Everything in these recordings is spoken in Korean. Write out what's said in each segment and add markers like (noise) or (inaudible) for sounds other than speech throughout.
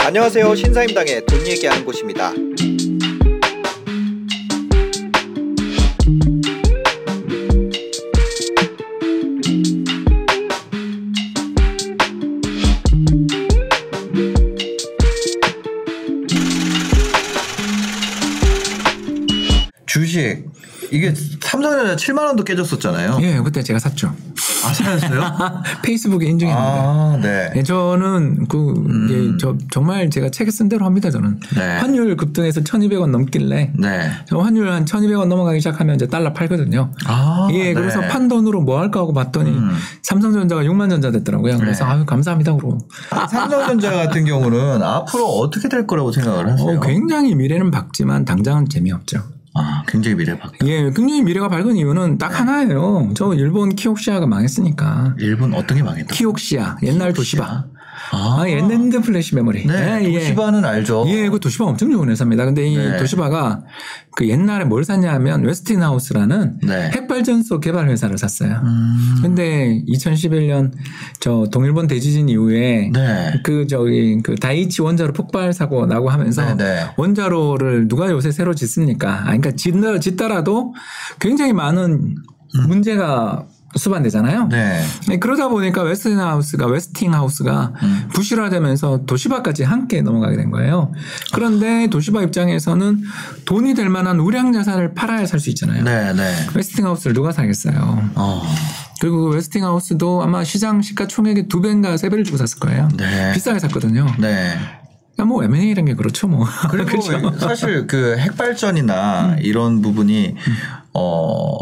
안녕하세요. 신사임당의 돈 얘기하는 곳입니다. 주식 이게 삼성전자 7만 원도 깨졌었잖아요. 예, 그때 제가 샀죠. 아 사셨어요? (laughs) 페이스북에 인증했는데. 아 네. 예, 저는 그 예, 저 정말 제가 책에 쓴 대로 합니다. 저는 네. 환율 급등해서 1,200원 넘길래 네. 저 환율 한 1,200원 넘어가기 시작하면 이제 달러 팔거든요. 아 예, 그래서 네. 판 돈으로 뭐 할까 하고 봤더니 음. 삼성전자가 6만 전자 됐더라고요. 그래서 네. 아유 감사합니다 그러고. (laughs) 삼성전자 같은 경우는 앞으로 어떻게 될 거라고 생각을 하세요? 어, 굉장히 미래는 밝지만 당장은 재미없죠. 아 굉장히 미래 밝다. 예, 굉장히 미래가 밝은 이유는 딱 하나예요. 저 일본 키옥시아가 망했으니까. 일본 어떤 게 망했다? 키옥시아 옛날 도시바. 아, 아, 옛날 플래시 메모리. 네, 예, 예. 도시바는 알죠. 예, 그 도시바 엄청 좋은 회사입니다. 근데 이 네. 도시바가 그 옛날에 뭘 샀냐면 웨스팅하우스라는 네. 핵발전소 개발 회사를 샀어요. 음, 근데 2011년 저 동일본 대지진 이후에 네. 그 저기 그 다이이치 원자로 폭발 사고 나고 하면서 네, 네. 원자로를 누가 요새 새로 짓습니까? 아, 그러니까 짓더, 짓더라도 굉장히 많은 문제가 수반되잖아요. 네. 네, 그러다 보니까 웨스팅하우스가 웨스팅 하우스가 음. 부실화되면서 도시바까지 함께 넘어가게 된 거예요. 그런데 도시바 입장에서는 돈이 될 만한 우량 자산을 팔아야 살 수 있잖아요. 네, 네. 웨스팅 하우스를 누가 사겠어요. 어, 그리고 그 웨스팅 하우스도 아마 시장 시가 총액의 두 배인가 세 배를 주고 샀을 거예요. 네. 비싸게 샀거든요. 네. 그러니까 뭐 M&A라는 게 그렇죠, 뭐. (laughs) 그리고 그렇죠. 사실 그 핵발전이나 이런 부분이 어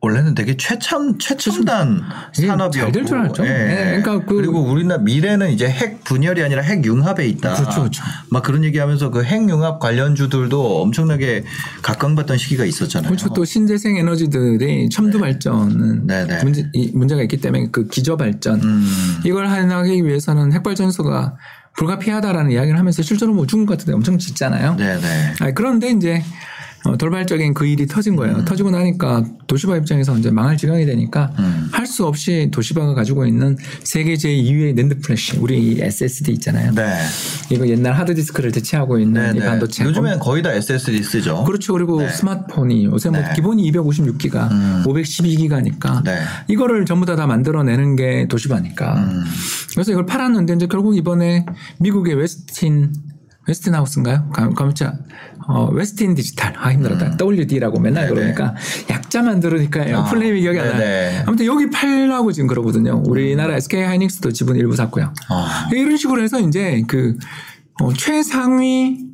원래는 되게 최첨 최첨단 예, 산업이었고 잘될 줄 알았죠. 예, 그러니까 그- 리고 우리나라 미래는 이제 핵 분열이 아니라 핵 융합에 있다. 그렇죠, 그렇죠. 막 그런 얘기하면서 그 핵 융합 관련주들도 엄청나게 각광받던 시기가 있었잖아요. 그렇죠. 또 신재생 에너지들이 첨두 발전은 네, 네. 문제, 이 문제가 있기 때문에 그 기저 발전 음. 이걸 하기 위해서는 핵 발전소가 불가피하다라는 이야기를 하면서 실제로 뭐 중국 같은 데 엄청 짓잖아요. 네, 네. 아니, 그런데 이제 어, 돌발적인 그 일이 터진 거예요. 터지고 나니까 도시바 입장에서 이제 망할 지경이 되니까 음. 할수 없이 도시바가 가지고 있는 세계 제2위의 낸드 플래시 우리 이 SSD 있잖아요. 네. 이거 옛날 하드디스크를 대체하고 있는 네, 이 네. 반도체. 요즘엔 거의 다 SSD 쓰죠. 그렇죠. 그리고 네. 스마트폰이 요새 뭐 네. 기본이 256기가, 음. 512기가니까 네. 이거를 전부 다 다 만들어내는 게 도시바니까. 음. 그래서 이걸 팔았는데 이제 결국 이번에 미국의 웨스틴 웨스틴 하우스인가요? 가- 가만자 어, 웨스턴 디지털 아 힘들었다 WD라고 맨날 음. 네네. 그러니까 약자만 들으니까 아, full name이 기억이 안 나요. 아무튼 여기 팔라고 지금 그러거든요. 우리나라 SK 하이닉스도 지분 일부 샀고요. 아. 이런 식으로 해서 이제 그 어, 최상위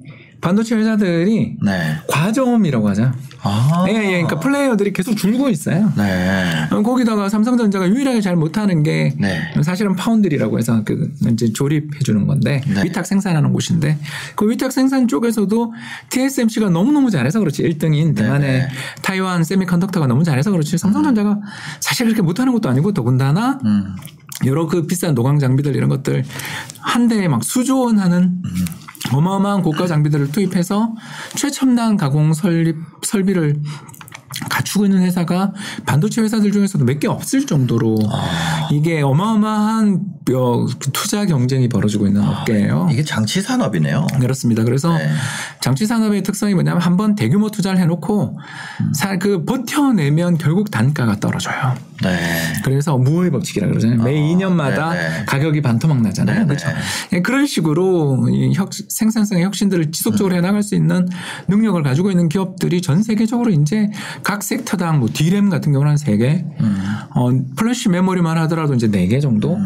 반도체 회사들이 네. 과점이라고 하죠. 아. 예, 예. 그러니까 플레이어들이 계속 줄고 있어요. 네. 어, 거기다가 삼성전자가 유일하게 잘 못하는 게 네. 사실은 파운드리라고 해서 그 이제 조립해 주는 건데 네. 위탁 생산하는 곳인데 그 위탁 생산 쪽에서도 TSMC가 너무너무 잘해서 그렇지 1등인 대만의 네. 타이완 세미컨덕터가 너무 잘해서 그렇지 삼성전자가 사실 그렇게 못하는 것도 아니고 더군다나 음. 여러 그 비싼 노광 장비들 이런 것들 한 대에 막 수조 원 하는 어마어마한 고가 장비들을 투입해서 최첨단 가공 설립 설비를 갖추고 있는 회사가 반도체 회사들 중에서도 몇 개 없을 정도로 이게 어마어마한 어, 그 투자 경쟁이 벌어지고 있는 업계예요. 이게 장치 산업이네요. 그렇습니다. 그래서 네. 장치 산업의 특성이 뭐냐면 한번 대규모 투자를 해놓고 사- 그 버텨내면 결국 단가가 떨어져요. 네. 그래서 무의 법칙이라 그러잖아요. 매 2년마다 네네. 가격이 반토막 나잖아요. 네네. 그렇죠. 예, 그런 식으로 이 혁, 생산성의 혁신들을 지속적으로 해나갈 수 있는 능력을 가지고 있는 기업들이 전 세계적으로 이제 각 섹터당 뭐 D램 같은 경우는 한 3개, 어, 플래시 메모리만 하더라도 이제 4개 정도.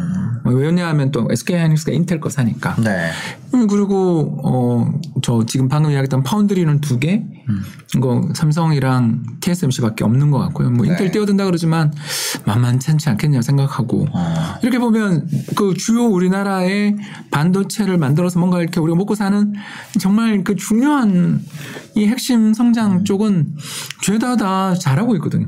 어, 왜냐하면 또 SK 하이닉스가 인텔 거 사니까. 네. 음, 그리고 어 저 지금 방금 이야기했던 파운드리는 두 개, 이거 삼성이랑 TSMC밖에 없는 것 같고요. 뭐 인텔 네. 뛰어든다 그러지만 만만찮지 않겠냐 생각하고 어. 이렇게 보면 그 주요 우리나라의 반도체를 만들어서 뭔가 이렇게 우리가 먹고 사는 정말 그 중요한 이 핵심 성장 쪽은 죄다 다 잘하고 있거든요.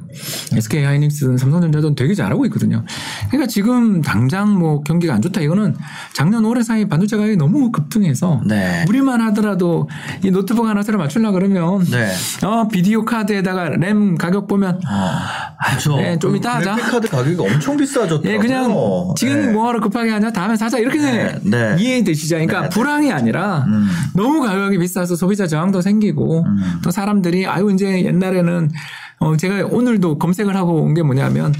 SK 하이닉스든 삼성전자든 되게 잘하고 있거든요. 그러니까 지금 당장 뭐 경기가 안 좋다 이거는 작년 올해 사이 반도체 가격이 너무 급등 해서 네. 우리만 하더라도 이 노트북 하나 새로 맞추려 그러면 네. 어 비디오 카드에다가 램 가격 보면 어. 그렇죠. 네, 좀 이따 하자. 카드 가격이 엄청 비싸졌더라고요. 예, 그냥 지금 네. 뭐하러 급하게 하냐 다음에 사자 이렇게 네, 네. 이해되시죠? 그러니까 네, 네. 불황이 아니라 음. 너무 가격이 비싸서 소비자 저항도 생기고 음. 또 사람들이 아유 이제 옛날에는 어 제가 오늘도 검색을 하고 온 게 뭐냐면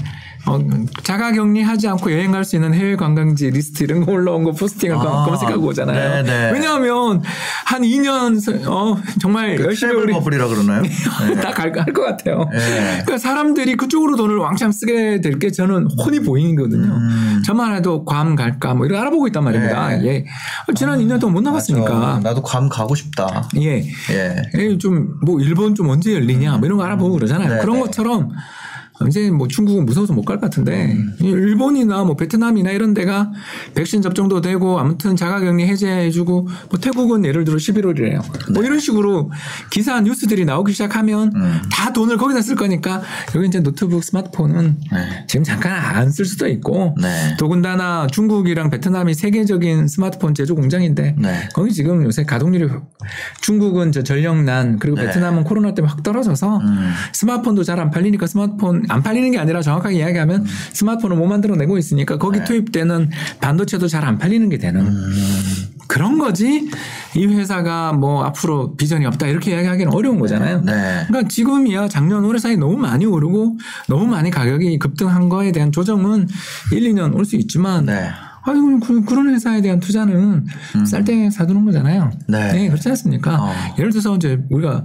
어 자가 격리하지 않고 여행 갈 수 있는 해외 관광지 리스트 이런 거 올라온 거 포스팅을 아, 검색하고 오잖아요. 네, 네. 왜냐하면 한 2년 어 정말 그 열심히 우리 버블이라 그러나요? (laughs) 네. 다갈것 같아요. 네. 그러니까 사람들이 그쪽으로 돈을 왕창 쓰게 될 게 저는 훤히 보이거든요. 음. 저만 해도 괌 갈까 뭐 이런 거 알아보고 있단 말입니다. 네. 예. 지난 2년 동안 못 나갔으니까. 맞아. 나도 괌 가고 싶다. 예. 예. 좀뭐 일본 좀 언제 열리냐 뭐 이런 거 알아보고 그러잖아요. 네, 그런 네. 것처럼 이제 뭐 중국은 무서워서 못 갈 것 같은데 음. 일본이나 뭐 베트남이나 이런 데가 백신 접종도 되고 아무튼 자가격리 해제해주고 뭐 태국은 예를 들어 11월이래요. 뭐 이런 식으로 기사 뉴스들이 나오기 시작하면 네. 음. 다 돈을 거기다 쓸 거니까 여기 이제 노트북 스마트폰은 네. 지금 잠깐 안 쓸 수도 있고 네. 더군다나 중국이랑 베트남이 세계적인 스마트폰 제조 공장인데 네. 거기 지금 요새 가동률이 중국은 저 전력난 그리고 네. 베트남은 코로나 때문에 확 떨어져서 음. 스마트폰도 잘 안 팔리니까 스마트폰 안 팔리는 게 아니라 정확하게 이야기하면 스마트폰을 못 만들어내고 있으니까 거기 네. 투입되는 반도체도 잘 안 팔리는 게 되는 음. 그런 거지 이 회사가 뭐 앞으로 비전이 없다 이렇게 이야기하기는 어려운 거잖아요. 네. 그러니까 지금이야 작년 올해 사이 너무 많이 오르고 너무 많이 가격이 급등한 거에 대한 조정은 1, 2년 올 수 있지만 네. 아유 그, 그런 회사에 대한 투자는 쌀때 사두는 거잖아요. 음. 네. 그렇지 않습니까? 어. 예를 들어서 이제 우리가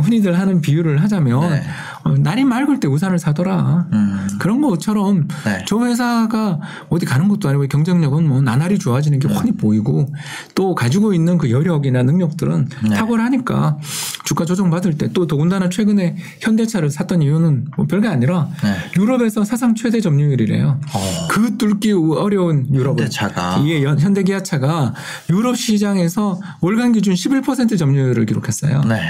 흔히들 하는 비유를 하자면 네. 어, 날이 맑을 때 우산을 사더라. 음. 그런 것처럼 네. 저 회사가 어디 가는 것도 아니고 경쟁력은 뭐 나날이 좋아지는 게 훤히 보이고 또 가지고 있는 그 여력이나 능력들은 네. 탁월하니까 주가 조정 받을 때 또 더군다나 최근에 현대차를 샀던 이유는 뭐 별게 아니라 네. 유럽에서 사상 최대 점유율이래요. 어. 그 뚫기 어려운 유럽은 현대차가. 예, 연- 현대 기아차가 유럽 시장에서 월간 기준 11% 점유율을 기록했어요. 네.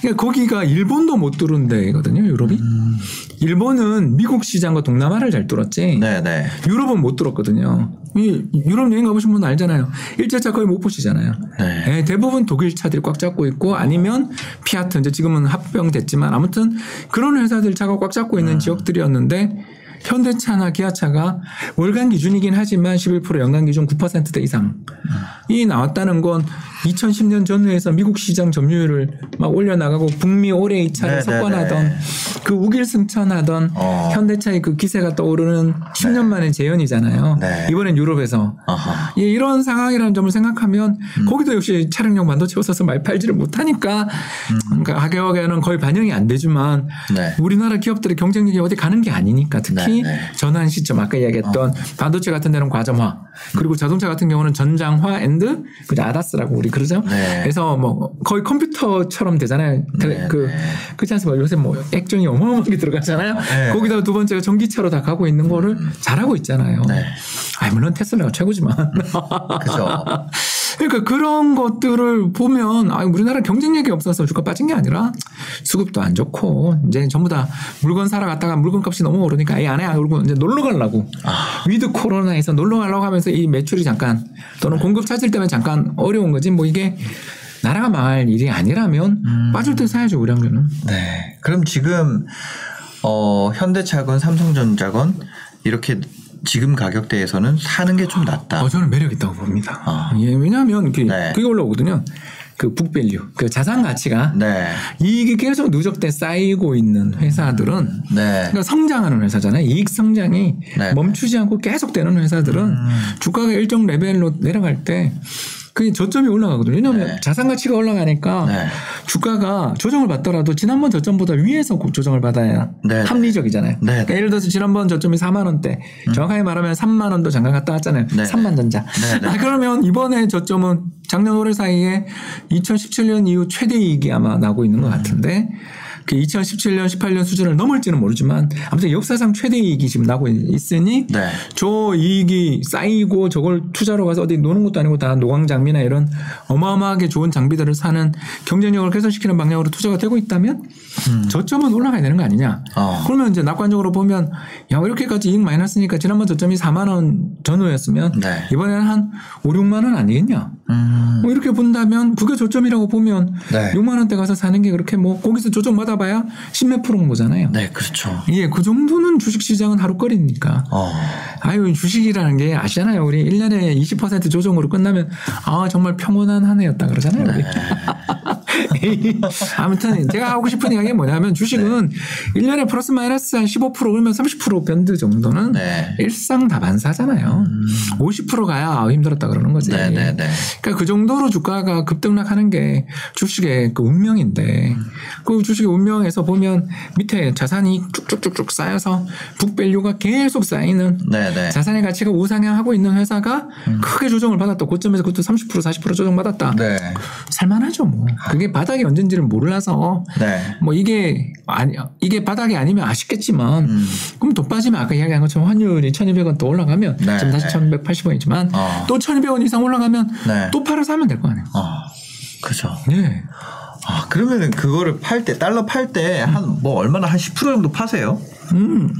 그러니까 거기가 일본도 못 뚫은 데거든요, 유럽이. 음. 일본은 미국 시장과 동남아를 잘 뚫었지. 네, 네. 유럽은 못 뚫었거든요. 이 유럽 여행 가보신 분 알잖아요. 일제차 거의 못 보시잖아요. 네. 예, 대부분 독일 차들이 꽉 잡고 있고 아니면 피아트 이제 지금은 합병됐지만 아무튼 그런 회사들 차가 꽉 잡고 음. 있는 지역들이었는데 현대차나 기아차가 월간 기준이긴 하지만 11% 연간 기준 9%대 이상이 나왔다는 건 2010년 전후에서 미국 시장 점유율을 막 올려나가고 북미 올해 이 차를 네, 석권하던. 그 우길승천하던 어. 현대차의 그 기세가 떠오르는 10년 만의 재현이잖아요. 네. 이번엔 유럽에서. 예, 이런 상황이라는 점을 생각하면 음. 거기도 역시 차량용 반도체 없어서 많이 팔지를 못하니까 그러니까 가격에는 거의 반영이 안 되지만 음. 네. 우리나라 기업들의 경쟁력이 어디 가는 게 아니니까 특히. 전환 시점 아까 이야기했던 반도체 같은 데는 과점화 그리고 자동차 같은 경우는 전장화 and 그죠 ADAS라고 우리 그러죠. 네. 그래서 뭐 거의 컴퓨터처럼 되잖아요. 네, 그 네. 그렇지 않습니까? 요새 뭐 액정이 어마어마하게 들어가잖아요. 네. 거기다가 두 번째가 전기차로 다 가고 있는 거를 잘하고 있잖아요. 네. 아 물론 테슬라가 최고지만. 그죠. (laughs) 그러니까 그런 것들을 보면 아 우리나라 경쟁력이 없어서 주가 빠진 게 아니라 수급도 안 좋고 이제 전부 다 물건 사러 갔다가 물건 값이 너무 오르니까 아예 안 해 그러고 이제 놀러 가려고 아. 위드 코로나에서 놀러 가려고 하면서 이 매출이 잠깐 또는 공급 차질 때문에 잠깐 어려운 거지 뭐 이게 나라가 망할 일이 아니라면 음. 빠질 때 사야죠 우량주는 네. 그럼 지금 어, 현대차건 삼성전자건 이렇게 지금 가격대에서는 사는 게 좀 낫다. 어, 저는 매력 있다고 봅니다. 아. 예, 왜냐하면 그게, 네. 그게 올라오거든요. 그 북밸류, 그 자산 가치가 네. 이익이 계속 누적돼 쌓이고 있는 회사들은 네. 그러니까 성장하는 회사잖아요. 이익 성장이 네. 멈추지 않고 계속되는 회사들은 음. 주가가 일정 레벨로 내려갈 때 그게 저점이 올라가거든요. 왜냐하면 네. 자산 가치가 올라가니까 네. 주가가 조정을 받더라도 지난번 저점보다 위에서 조정을 받아야 네. 합리적이잖아요. 네. 그러니까 예를 들어서 지난번 저점이 4만 원대, 정확하게 말하면 3만 원도 잠깐 갔다 왔잖아요. 네. 3만 전자. 네, 네. 아, 그러면 이번에 저점은 작년 올해 사이에 2017년 이후 최대 이익이 아마 나고 있는 것 같은데 그 2017년, 18년 수준을 넘을지는 모르지만 아무튼 역사상 최대 이익이 지금 나고 있으니 네. 저 이익이 쌓이고 저걸 투자로 가서 어디 노는 것도 아니고 다 노광 장비나 이런 어마어마하게 좋은 장비들을 사는 경쟁력을 개선시키는 방향으로 투자가 되고 있다면 저점은 올라가야 되는 거 아니냐. 어. 그러면 이제 낙관적으로 보면 야 이렇게까지 이익 많이 났으니까 지난번 저점이 4만 원 전후였으면 네. 이번에는 한 5, 6만 원 아니겠냐. 음. 뭐 이렇게 본다면 그게 저점이라고 보면 네. 6만 원대 가서 사는 게 그렇게 뭐 거기서 조정 받아봐야 10몇 프로인 거잖아요. 네, 그렇죠. 예, 그 정도는 주식 시장은 하루거리니까. 어. 아유, 주식이라는 게 아시잖아요. 우리 1년에 20% 조정으로 끝나면 아, 정말 평온한 한 해였다 그러잖아요. 우리. (laughs) 아무튼 제가 하고 싶은 이야기가 뭐냐면 주식은 1년에 플러스 마이너스 한 15% 그러면 30% 밴드 정도는 네. 일상 다반사잖아요. 50% 가야 아, 힘들었다 그러는 거지. 네, 네, 네. 그러니까 그 정도로 주가가 급등락하는 게 주식의 그 운명인데 그 주식의 운명에서 보면 밑에 자산이 쭉쭉쭉쭉 쌓여서 북밸류가 계속 쌓이는 네, 네. 자산의 가치가 우상향하고 있는 회사가 크게 조정을 받았다. 고점에서 그것도 30% 40% 조정받았다. 네. 살만하죠 뭐. 그게 바닥이 언젠지를 몰라서 네. 뭐 이게 아니 이게 바닥이 아니면 아쉽겠지만 음. 그럼 돈 빠지면 아까 이야기한 것처럼 환율이 1,200원 또 올라가면 네. 지금 다시 1,180원이지만 어. 또 1,200원 이상 올라가면 네. 또 팔아서 하면 될 거 아니에요. 어. 그죠. 네. 아, 그러면은 그거를 팔 때, 달러 팔 때 한 뭐 얼마나 한 10% 정도 파세요? 음.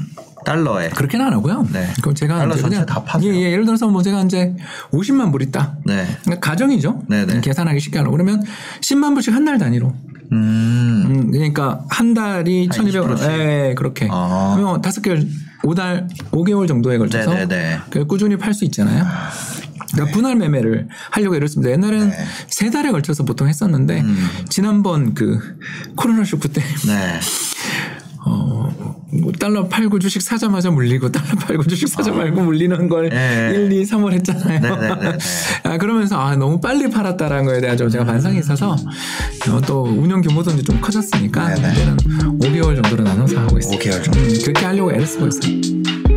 달러에. 그렇게는 안 하고요. 네. 그럼 제가 달러 전체 다 파세요? 예, 예, 예를 들어서 뭐 제가 이제 50만 불 있다. 네. 그러니까 가정이죠. 네네. 계산하기 쉽게 하려고 그러면 10만 불씩 한 달 단위로. 음. 음, 그러니까 한 달이 한 1,200원. 20%씩? 예, 그렇게. 아. 그러면 다섯 개월 5달 5개월 정도에 걸쳐서 네네네. 그 꾸준히 팔 수 있잖아요. 그러니까 분할 매매를 하려고 이랬습니다. 옛날에는 네. 세 달에 걸쳐서 보통 했었는데 음. 지난번 그 코로나 쇼크 때 네. 어, 뭐 달러 팔고 주식 사자마자 물리고 달러 팔고 주식 사자 말고 물리는 걸 네. 1, 2, 3월 했잖아요. 네네네네. 아, 그러면서 아, 너무 빨리 팔았다라는 거에 대한 좀 제가 반성이 있어서 어, 또 운영 규모도 이제 좀 커졌으니까. 이제는 5개월 정도로 나눠서 하고 있어요. 5개월 정도. 음, 그렇게 하려고 애를 쓰고 있어요.